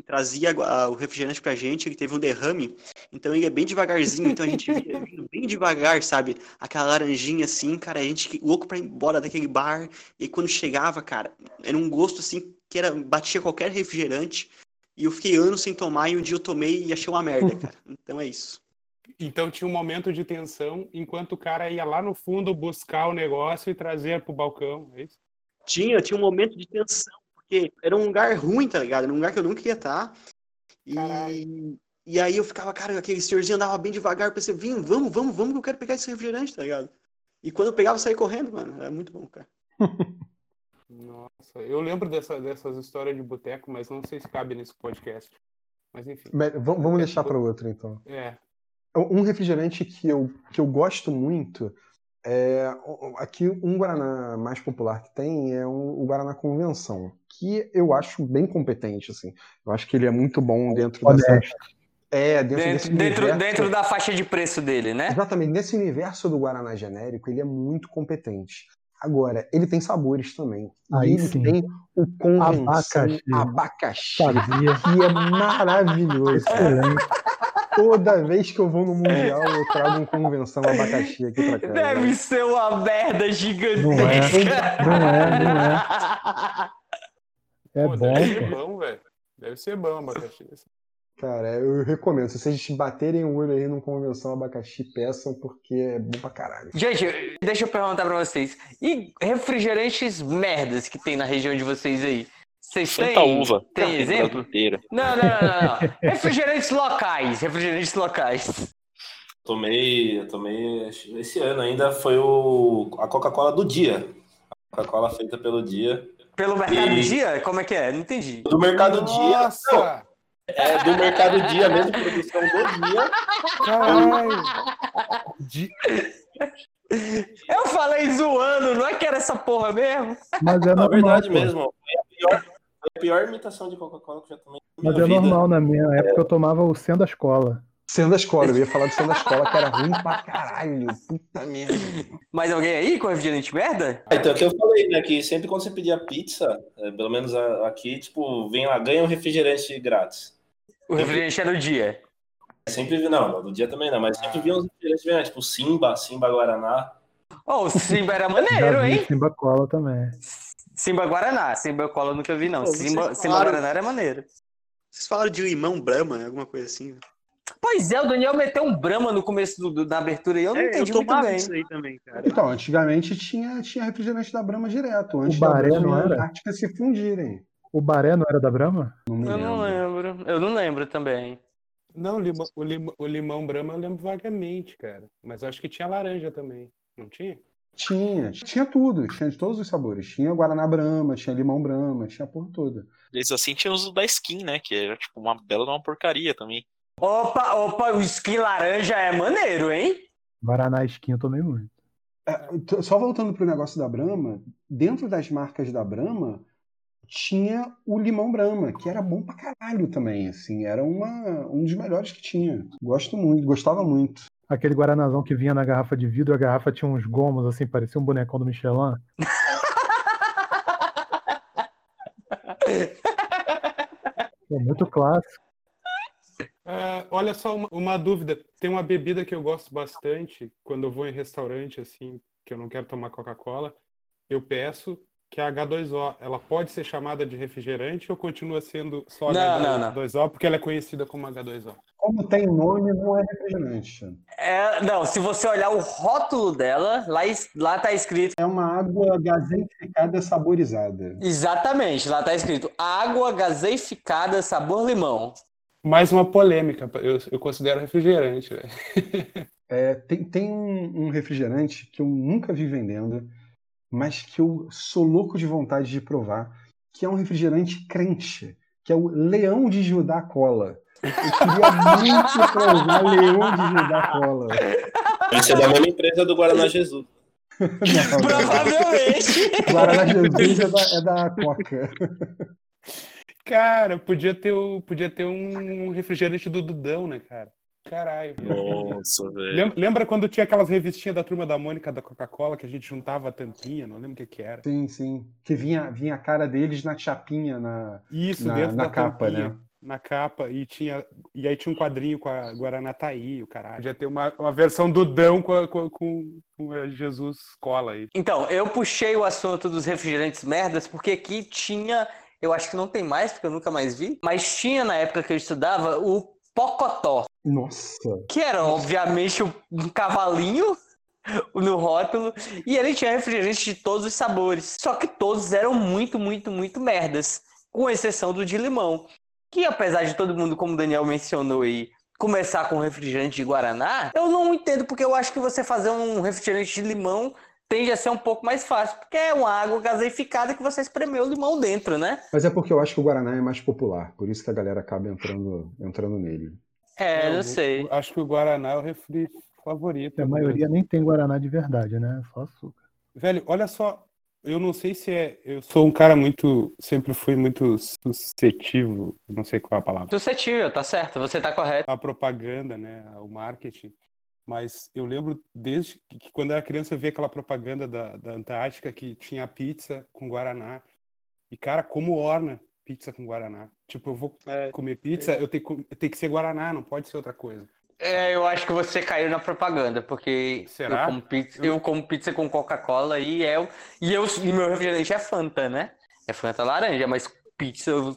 trazia o refrigerante pra gente, ele teve um derrame, então ele é bem devagarzinho, então a gente via devagar, sabe? Aquela laranjinha assim, cara, a gente louco pra ir embora daquele bar, e quando chegava, cara, era um gosto assim, que era, batia qualquer refrigerante, e eu fiquei anos sem tomar, e um dia eu tomei e achei uma merda, cara. Então é isso. Então tinha um momento de tensão enquanto o cara ia lá no fundo buscar o negócio e trazer pro balcão. É isso? Tinha, tinha um momento de tensão, porque era um lugar ruim, tá ligado? Era um lugar que eu nunca ia estar. E, Caralho. E aí eu ficava, cara, aquele senhorzinho andava bem devagar, eu pensei, vem, vamos, vamos, vamos, que eu quero pegar esse refrigerante, tá ligado? E quando eu pegava, eu saía correndo, mano. Era muito bom, cara. Nossa, eu lembro dessa, dessas histórias de boteco, mas não sei se cabe nesse podcast. Mas enfim. Mas Vamos deixar para outro, então. É. Um refrigerante que eu, que eu gosto muito é aqui um Guaraná mais popular que tem é um- o Guaraná Convenção, que eu acho bem competente assim. Eu acho que ele é muito bom dentro dessa Honesto. É dentro, Dentro, dentro, universo- dentro da faixa de preço dele, né? Exatamente, nesse universo do Guaraná genérico, ele é muito competente. Agora, ele tem sabores também. Aí ele sim. tem o convenção Abacaxi. abacaxi, Sabia. que é maravilhoso. Excelente. Toda vez que eu vou no Mundial, eu trago um convenção abacaxi aqui pra cá. Deve ser uma merda Não é, gigantesca. não é, não é. É Pô, bom, deve ser bom, velho. Deve ser bom abacaxi. Cara, eu recomendo. Se vocês baterem o olho aí no convenção abacaxi, peçam, porque é bom pra caralho. Gente, deixa eu perguntar pra vocês. E refrigerantes merdas que tem na região de vocês aí? Vocês têm? Fanta uva. Tem exemplo? inteira. Não, não, não, não. Refrigerantes locais. Refrigerantes locais. Tomei, eu tomei esse ano ainda foi o a Coca-Cola do dia. A Coca-Cola feita pelo dia. Pelo Mercado E- Dia? Como é que é? Não entendi. Do Mercado Dia. Não, Nossa! É do Mercado Dia mesmo, produção do dia. Caralho! De- Eu falei zoando, não é que era essa porra mesmo? Mas é Na normal. verdade pô. mesmo. Foi a pior, foi a pior imitação de Coca-Cola que eu já tomei na Mas minha é vida. normal, na minha época eu tomava o Sendo da Escola. Sendo da escola, eu ia falar do sendo da escola, que era ruim pra caralho. Puta merda. Mais alguém aí com refrigerante merda? Ah, Então, é o que eu falei, né? Que sempre quando você pedia pizza, é, pelo menos aqui, tipo, vem lá, ganha um refrigerante grátis. O refrigerante era o dia. Sempre vi, não, no dia também não, mas sempre vi uns refrigerantes, né, tipo Simba, Simba Guaraná. Oh, o Simba era maneiro, hein? Simba Cola também. Simba Guaraná. Simba Cola eu nunca vi, não. Pô, Simba, Simba Guaraná era maneiro. Vocês falaram de limão Brahma, alguma coisa assim? Pois é, o Daniel meteu um Brahma no começo do- do- da abertura e eu não É, entendi eu muito bem. isso aí também, cara. Então, antigamente tinha, tinha refrigerante da Brahma direto. Antes O Baré da Brahma não a era? Antártica se fundirem. O Baré não era da Brahma? Não me Eu não lembro. Eu não lembro também. Não, lima- o, limão, o limão Brahma eu lembro vagamente, cara. Mas acho que tinha laranja também. Não tinha? Tinha, tinha tudo, tinha de todos os sabores. Tinha Guaraná Brahma, tinha limão Brahma, tinha a porra toda. Eles assim tinham os da skin, né? Que era tipo uma bela de uma porcaria também. Opa, opa, o skin laranja é maneiro, hein? Guaraná Skin eu tomei muito. É, só voltando pro negócio da Brahma, dentro das marcas da Brahma, tinha o limão Brahma, que era bom pra caralho também, assim, era uma, um dos melhores que tinha. Gosto muito, gostava muito. Aquele guaranazão que vinha na garrafa de vidro, a garrafa tinha uns gomos, assim, parecia um bonecão do Michelin. É muito clássico. Ah, olha só uma, uma dúvida. Tem uma bebida que eu gosto bastante quando eu vou em restaurante, assim, que eu não quero tomar Coca-Cola. Eu peço que a H2O, ela pode ser chamada de refrigerante ou continua sendo só Não, não, não. H2O porque ela é conhecida como H2O? Como tem nome, não é refrigerante. É, não, se você olhar o rótulo dela, lá, lá tá escrito. É uma água gaseificada saborizada. Exatamente, lá tá escrito água gaseificada sabor limão. Mais uma polêmica, eu, eu considero refrigerante. É, tem tem um, um refrigerante que eu nunca vi vendendo, mas que eu sou louco de vontade de provar, que é um refrigerante crente, que é o Leão de Judá Cola. Eu queria muito provar Leão de Judá Cola. Deve ser da mesma empresa do Guaraná Jesus. Não, Provavelmente. Guaraná Jesus é da, é da Coca. Cara, podia ter, podia ter um refrigerante do Dudão, né, cara? Caralho. Nossa, velho. Lem- Lembra quando tinha aquelas revistinhas da turma da Mônica da Coca-Cola que a gente juntava a tampinha? Não lembro o que, que era. Sim, sim. Que vinha, vinha a cara deles na chapinha, na, Isso, na, dentro na da capa, tampinha. né? Na capa, e tinha. E aí tinha um quadrinho com a Guaranataí, o caralho. Podia ter uma, uma versão Dudão com, a- com, com, com a Jesus Cola aí. Então, eu puxei o assunto dos refrigerantes merdas porque aqui tinha, eu acho que não tem mais, porque eu nunca mais vi, mas tinha na época que eu estudava o Pocotó, Nossa. que era obviamente um cavalinho no rótulo, e ele tinha refrigerante de todos os sabores. Só que todos eram muito, muito, muito merdas, com exceção do de limão. Que apesar de todo mundo, como o Daniel mencionou aí, começar com refrigerante de Guaraná, eu não entendo porque eu acho que você fazer um refrigerante de limão tende a ser um pouco mais fácil, porque é uma água gaseificada que você espremeu o limão dentro, né? Mas é porque eu acho que o Guaraná é mais popular, por isso que a galera acaba entrando, entrando nele. É, Eu- não sei. eu Acho que o Guaraná é o refri favorito. A maioria nem tem Guaraná de verdade, né? Só açúcar. Velho, olha só, eu não sei se é. Eu sou um cara muito. Sempre fui muito suscetível, não sei qual é a palavra. Suscetível, tá certo, você tá correto. A propaganda, né? O marketing. Mas eu lembro desde que, que quando eu era criança eu via aquela propaganda da, da Antártica que tinha pizza com Guaraná. E, cara, como orna pizza com Guaraná? Tipo, eu vou É. comer pizza, eu tenho, tem que ser Guaraná, não pode ser outra coisa. É, eu acho que você caiu na propaganda, porque Será? eu como pizza, eu como pizza com Coca-Cola e eu, e eu e meu refrigerante é Fanta, né? É Fanta laranja, mas pizza eu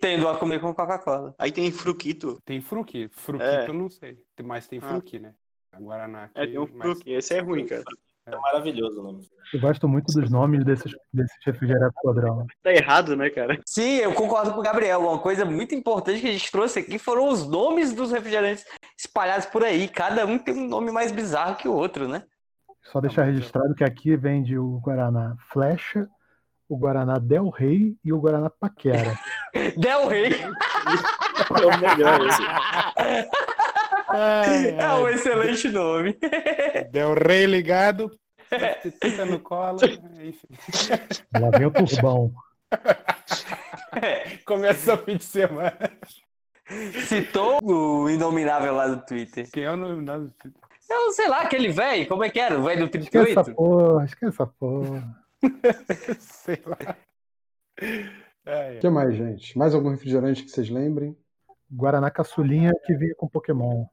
tendo a comer com Coca-Cola. Aí tem fruquito. Tem fruque. Fruquito É. eu não sei. Mas tem Ah. fruque, né? Guaraná aqui. É, tem um mas-. Esse é ruim, cara. É maravilhoso o nome. Eu gosto muito dos nomes desses, desses refrigerantes padrão. Tá errado, né, cara? Sim, eu concordo com o Gabriel. Uma coisa muito importante que a gente trouxe aqui foram os nomes dos refrigerantes espalhados por aí. Cada um tem um nome mais bizarro que o outro, né? Só deixar registrado que aqui vende o Guaraná Flecha, o Guaraná Del Rey e o Guaraná Paquera. Del Rey É o melhor esse. Ai, é um ai, excelente nome. Del Rey ligado. Fica no colo. Enfim. Lá vem o turbão. Começa o fim de semana. Citou o inominável lá do Twitter. Quem é o nome? Nada- Eu sei lá, aquele velho, como é que era? O velho do Esquece essa 38? porra, esquece essa porra. Sei lá. O que mais, gente? Mais algum refrigerante que vocês lembrem? Guaraná Caçulinha que vinha com Pokémon.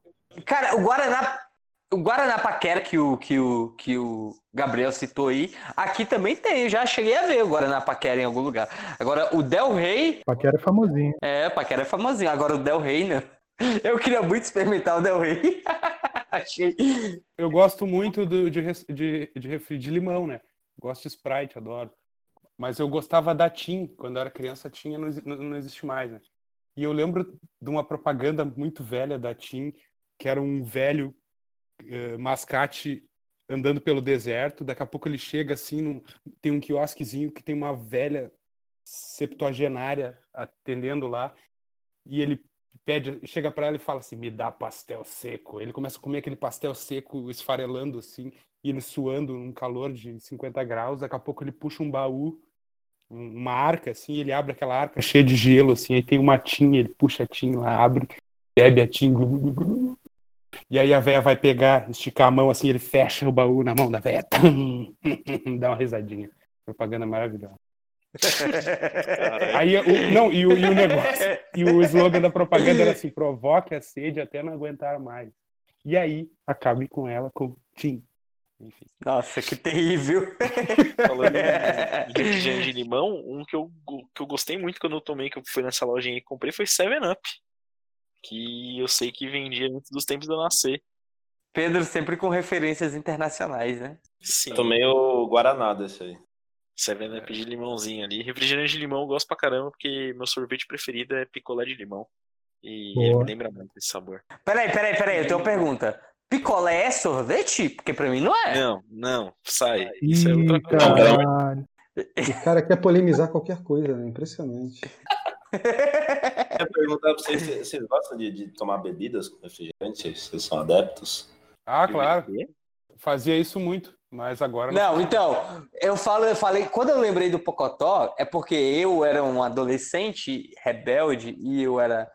Cara, o Guaraná. O Guaraná Paquera que o, que, o, que o Gabriel citou aí, aqui também tem. Eu já cheguei a ver o Guaraná Paquera em algum lugar. Agora, o Del Rey, Paquera é famosinho. é, Paquera é famosinho. Agora, o Del Rey, né? Eu queria muito experimentar o Del Rey. Achei. Eu gosto muito do- de, de, de refri de limão, né? Gosto de Sprite, adoro. Mas eu gostava da Tim, quando eu era criança, tinha não, não, não existe mais, né? E eu lembro de uma propaganda muito velha da Tim, que era um velho eh, mascate andando pelo deserto. Daqui a pouco ele chega assim, num- tem um quiosquezinho que tem uma velha septuagenária atendendo lá, e ele pede, chega para ela e fala assim: "Me dá pastel seco". Ele começa a comer aquele pastel seco esfarelando assim, e ele suando num calor de 50 graus. Daqui a pouco ele puxa um baú, um- uma arca assim, ele abre aquela arca cheia de gelo assim, aí tem uma tinha, ele puxa a tinha lá, abre, bebe a tinha, E aí a véia vai pegar, esticar a mão assim, ele fecha o baú na mão da véia. Dá uma risadinha. Propaganda maravilhosa. Aí, o, não, e o, e o negócio, e o slogan da propaganda era assim: provoque a sede até não aguentar mais. E aí, acabe com ela com Tim. Enfim. Nossa, que terrível. Falando em refrigerante de limão, um que eu, que eu gostei muito quando eu tomei, que eu fui nessa lojinha e comprei, foi 7-Up. Que eu sei que vendia antes dos tempos de eu nascer. Pedro sempre com referências internacionais, né? Sim, Eu tomei o Guaraná desse aí. 7-Up de limãozinho ali. Refrigerante de limão eu gosto pra caramba, porque meu sorvete preferido é picolé de limão. E ele Boa. me lembra muito esse sabor. Peraí, peraí, peraí, eu tenho uma pergunta. Picolé é sorvete? Porque pra mim não é. Não, não, sai. Isso é outra coisa. caralho. O cara quer polemizar qualquer coisa, né? Impressionante. Eu ia perguntar pra vocês, vocês vocês gostam de, de tomar bebidas com refrigerante? Vocês são adeptos? Ah, claro. Fazia isso muito, mas agora Não, então, eu falo, eu falei, quando eu lembrei do Pocotó, é porque eu era um adolescente rebelde e eu era.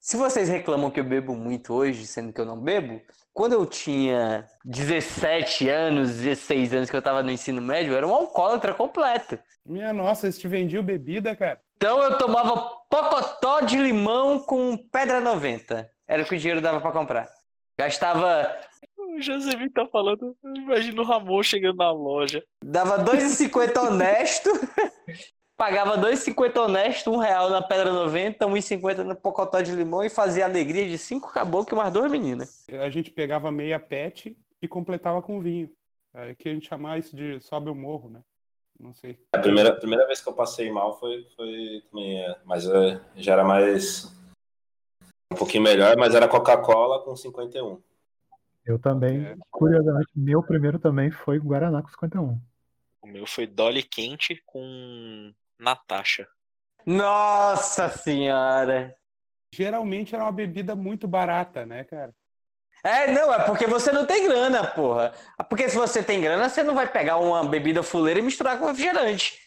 Se vocês reclamam que eu bebo muito hoje, sendo que eu não bebo, quando eu tinha 17 anos, 16 anos que eu tava no ensino médio, eu era um alcoólatra completo. Minha nossa, eles te vendiam bebida, cara. Então eu tomava pocotó de limão com pedra 90. Era o que o dinheiro dava pra comprar. Gastava, O Josemir tá falando, imagina o Ramon chegando na loja. dava 2,50 honesto, pagava 2,50 honesto, um real na pedra 90, 1,50 no pocotó de limão e fazia alegria de cinco caboclos e mais duas meninas. A gente pegava meia pet e completava com vinho. É que a gente chamava isso de sobe o morro, né? Não sei. A primeira, a primeira vez que eu passei mal foi, foi também, é, mas é, já era mais um pouquinho melhor, mas era Coca-Cola com 51. Eu também, É. curiosamente, meu primeiro também foi Guaraná com 51. O meu foi Dolly quente com Natasha. Nossa senhora! Geralmente era uma bebida muito barata, né, cara? É, não, é porque você não tem grana, porra. Porque se você tem grana, você não vai pegar uma bebida fuleira e misturar com refrigerante.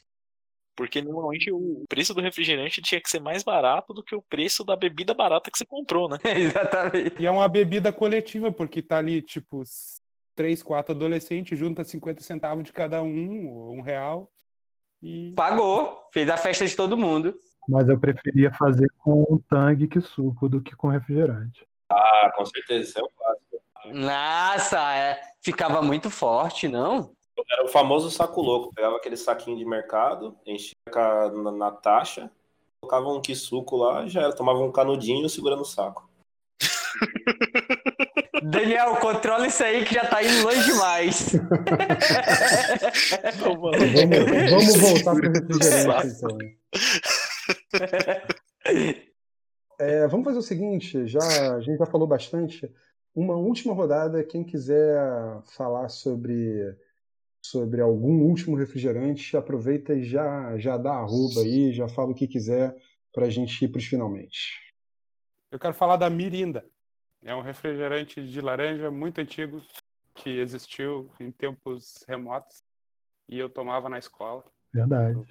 Porque normalmente o preço do refrigerante tinha que ser mais barato do que o preço da bebida barata que você comprou, né? Exatamente. E é uma bebida coletiva, porque tá ali, tipo, três, quatro adolescentes, junta 50 centavos de cada um, ou um real. E Pagou, fez a festa de todo mundo. Mas eu preferia fazer com tangue que suco do que com refrigerante. Ah, com certeza, isso é um clássico. Nossa, é, ficava muito forte, não? Era o famoso saco louco. Pegava aquele saquinho de mercado, enchia na, na taxa, colocava um quisuco lá, já era, tomava um canudinho segurando o saco. Daniel, controla isso aí que já tá indo longe demais. Vamos, vamos voltar para o refrigerante, então. É, vamos fazer o seguinte, já, a gente já falou bastante. Uma última rodada, quem quiser falar sobre, sobre algum último refrigerante, aproveita e já, já dá arroba aí, já fala o que quiser para a gente ir para os finalmente. eu quero falar da Mirinda. É um refrigerante de laranja muito antigo que existiu em tempos remotos e eu tomava na escola. Verdade.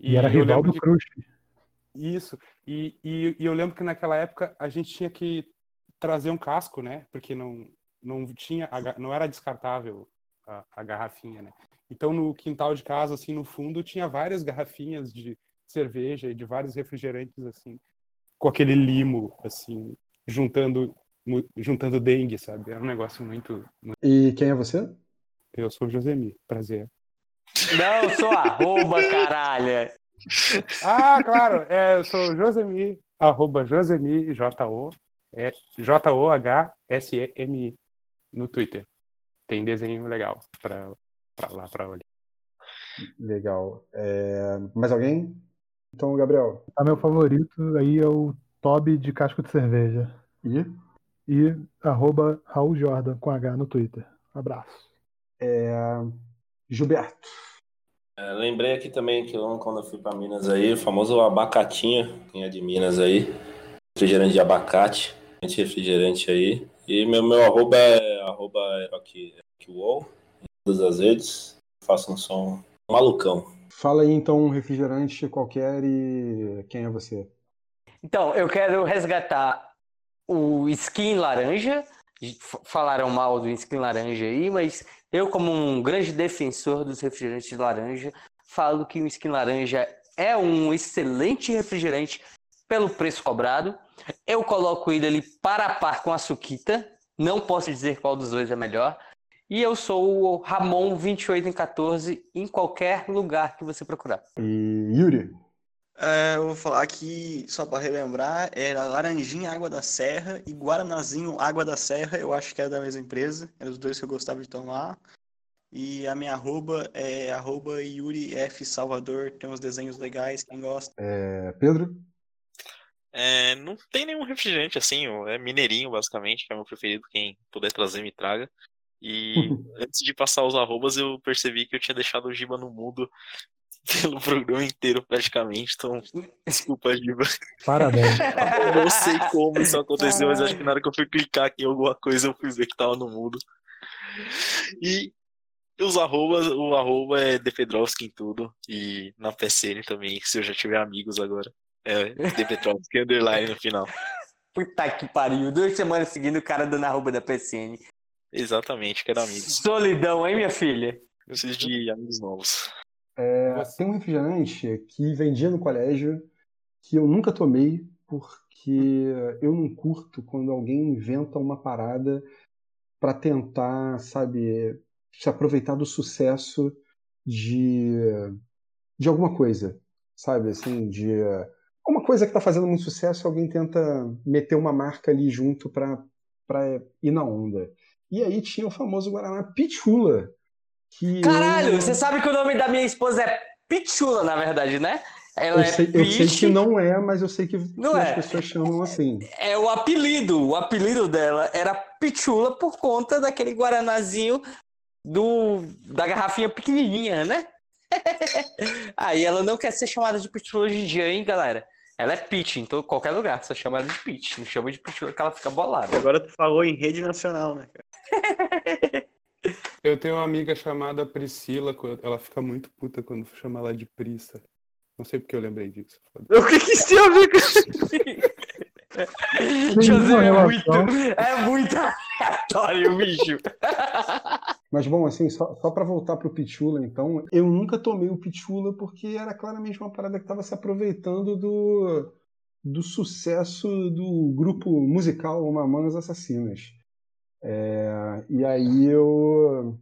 E, E, era rival do que- Crush. Isso. E, e, e eu lembro que naquela época a gente tinha que trazer um casco, né? Porque não, não tinha, não era descartável a, a garrafinha, né? Então no quintal de casa, assim, no fundo, tinha várias garrafinhas de cerveja e de vários refrigerantes, assim, com aquele limo, assim, juntando, juntando dengue, sabe? Era um negócio muito. muito- E quem é você? Eu sou o Josemi, prazer. Não, sou arroba, caralho. Ah, claro, é, eu sou Josemi, arroba Josemi, J-O, é, J-O-H-S-E-M-I, no Twitter. Tem desenho legal pra, pra lá, pra olhar. Legal. É, mais alguém? Então, Gabriel. Tá meu favorito aí é o Toby de casco de cerveja. E E arroba Raul Jordan com H no Twitter. Abraço. Gilberto. É, lembrei aqui também que eu, quando eu fui para Minas aí, o famoso abacatinho, quem é de Minas aí, refrigerante de abacate, gente refrigerante aí. E meu, meu arroba é arroba Eroque- Eroquewall, em todas as redes. Faço um som malucão. Fala aí então um refrigerante qualquer e quem é você? Então, eu quero resgatar o skin laranja. Falaram mal do skin laranja aí, mas eu, como um grande defensor dos refrigerantes de laranja, falo que o skin laranja é um excelente refrigerante pelo preço cobrado. Eu coloco ele ali para a par com a Suquita. Não posso dizer qual dos dois é melhor. E eu sou o Ramon 28 em 14 em qualquer lugar que você procurar. E Yuri, É, eu vou falar aqui, só para relembrar, era Laranjinha Água da Serra e Guaranazinho Água da Serra, eu acho que era da mesma empresa, eram os dois que eu gostava de tomar. E a minha arroba é arroba Yuri F Salvador, tem uns desenhos legais, quem gosta. é, Pedro, É, não tem nenhum refrigerante assim, é mineirinho basicamente, que é o meu preferido, quem puder trazer me traga. E antes de passar os arrobas, eu percebi que eu tinha deixado o Giba no mudo pelo programa inteiro praticamente, então desculpa, Giba. Parabéns. Eu não sei como isso aconteceu, mas acho que na hora que eu fui clicar aqui em alguma coisa, eu fui ver que tava no mudo. E os arrobas, o arroba é Depedrovski em tudo, e na PSN também, se eu já tiver amigos agora. É Depedrovski underline no final. Puta que pariu. Duas semanas seguindo o cara dando arroba da PSN. Exatamente, quero amigos. Solidão, hein, minha filha? Preciso de amigos novos. É, tem um refrigerante que vendia no colégio que eu nunca tomei porque eu não curto quando alguém inventa uma parada para tentar, sabe, se aproveitar do sucesso de, de alguma coisa, sabe, assim, de uma coisa que está fazendo muito sucesso, alguém tenta meter uma marca ali junto para para ir na onda. E aí tinha o famoso Guaraná Pitula, que Caralho, eu- você sabe que o nome da minha esposa é Pichula, na verdade, né? Ela Eu é sei, eu sei que não é, mas eu sei que, Não que é. as pessoas chamam assim. é o apelido. O apelido dela era Pichula por conta daquele guaranazinho do da garrafinha pequenininha, né? Aí ela não quer ser chamada de Pichula hoje em dia, hein, galera? Ela é Peach, então qualquer lugar você chama ela de Peach. Não chama de Pichula que ela fica bolada. Agora tu falou em rede nacional, né, cara? Eu tenho uma amiga chamada Priscila, ela fica muito puta quando chama ela de Prissa. Não sei porque eu lembrei disso. O que que isso tem a ver com José é muito, é muito aleatório, bicho. Mas bom, assim, só, só para voltar pro Pitula, então, eu nunca tomei o Pitula porque era claramente uma parada que estava se aproveitando do, do sucesso do grupo musical Mamonas Assassinas. É, e aí eu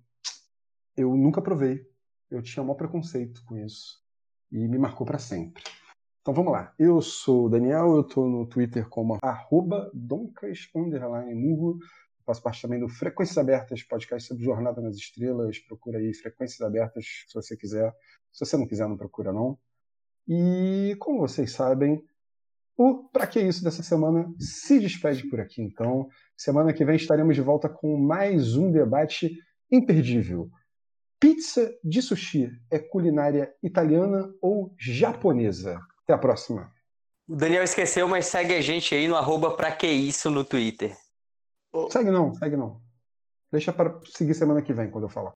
eu nunca provei. Eu tinha maior preconceito com isso. E me marcou para sempre. Então vamos lá. Eu sou o Daniel, eu estou no Twitter como arroba doncas, murro. Faço parte também do Frequências Abertas, podcast sobre Jornada nas Estrelas. Procura aí Frequências Abertas se você quiser. Se você não quiser, não procura não. E como vocês sabem, o Pra Que Isso dessa semana se despede por aqui. Então, semana que vem estaremos de volta com mais um debate imperdível. Pizza de sushi é culinária italiana ou japonesa? Até a próxima. O Daniel esqueceu, mas segue a gente aí no arroba pra que isso no Twitter. Segue não, segue não. Deixa para seguir semana que vem, quando eu falar.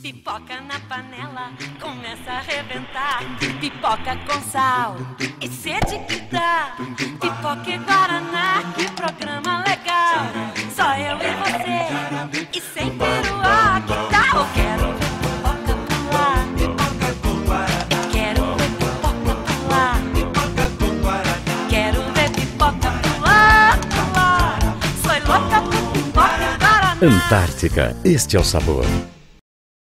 Pipoca na panela, começa a arrebentar. Pipoca com sal e sede que dá. Pipoca e Guaraná, que programa legal. Só eu e você, e sem peruá, Antártica, este é o sabor.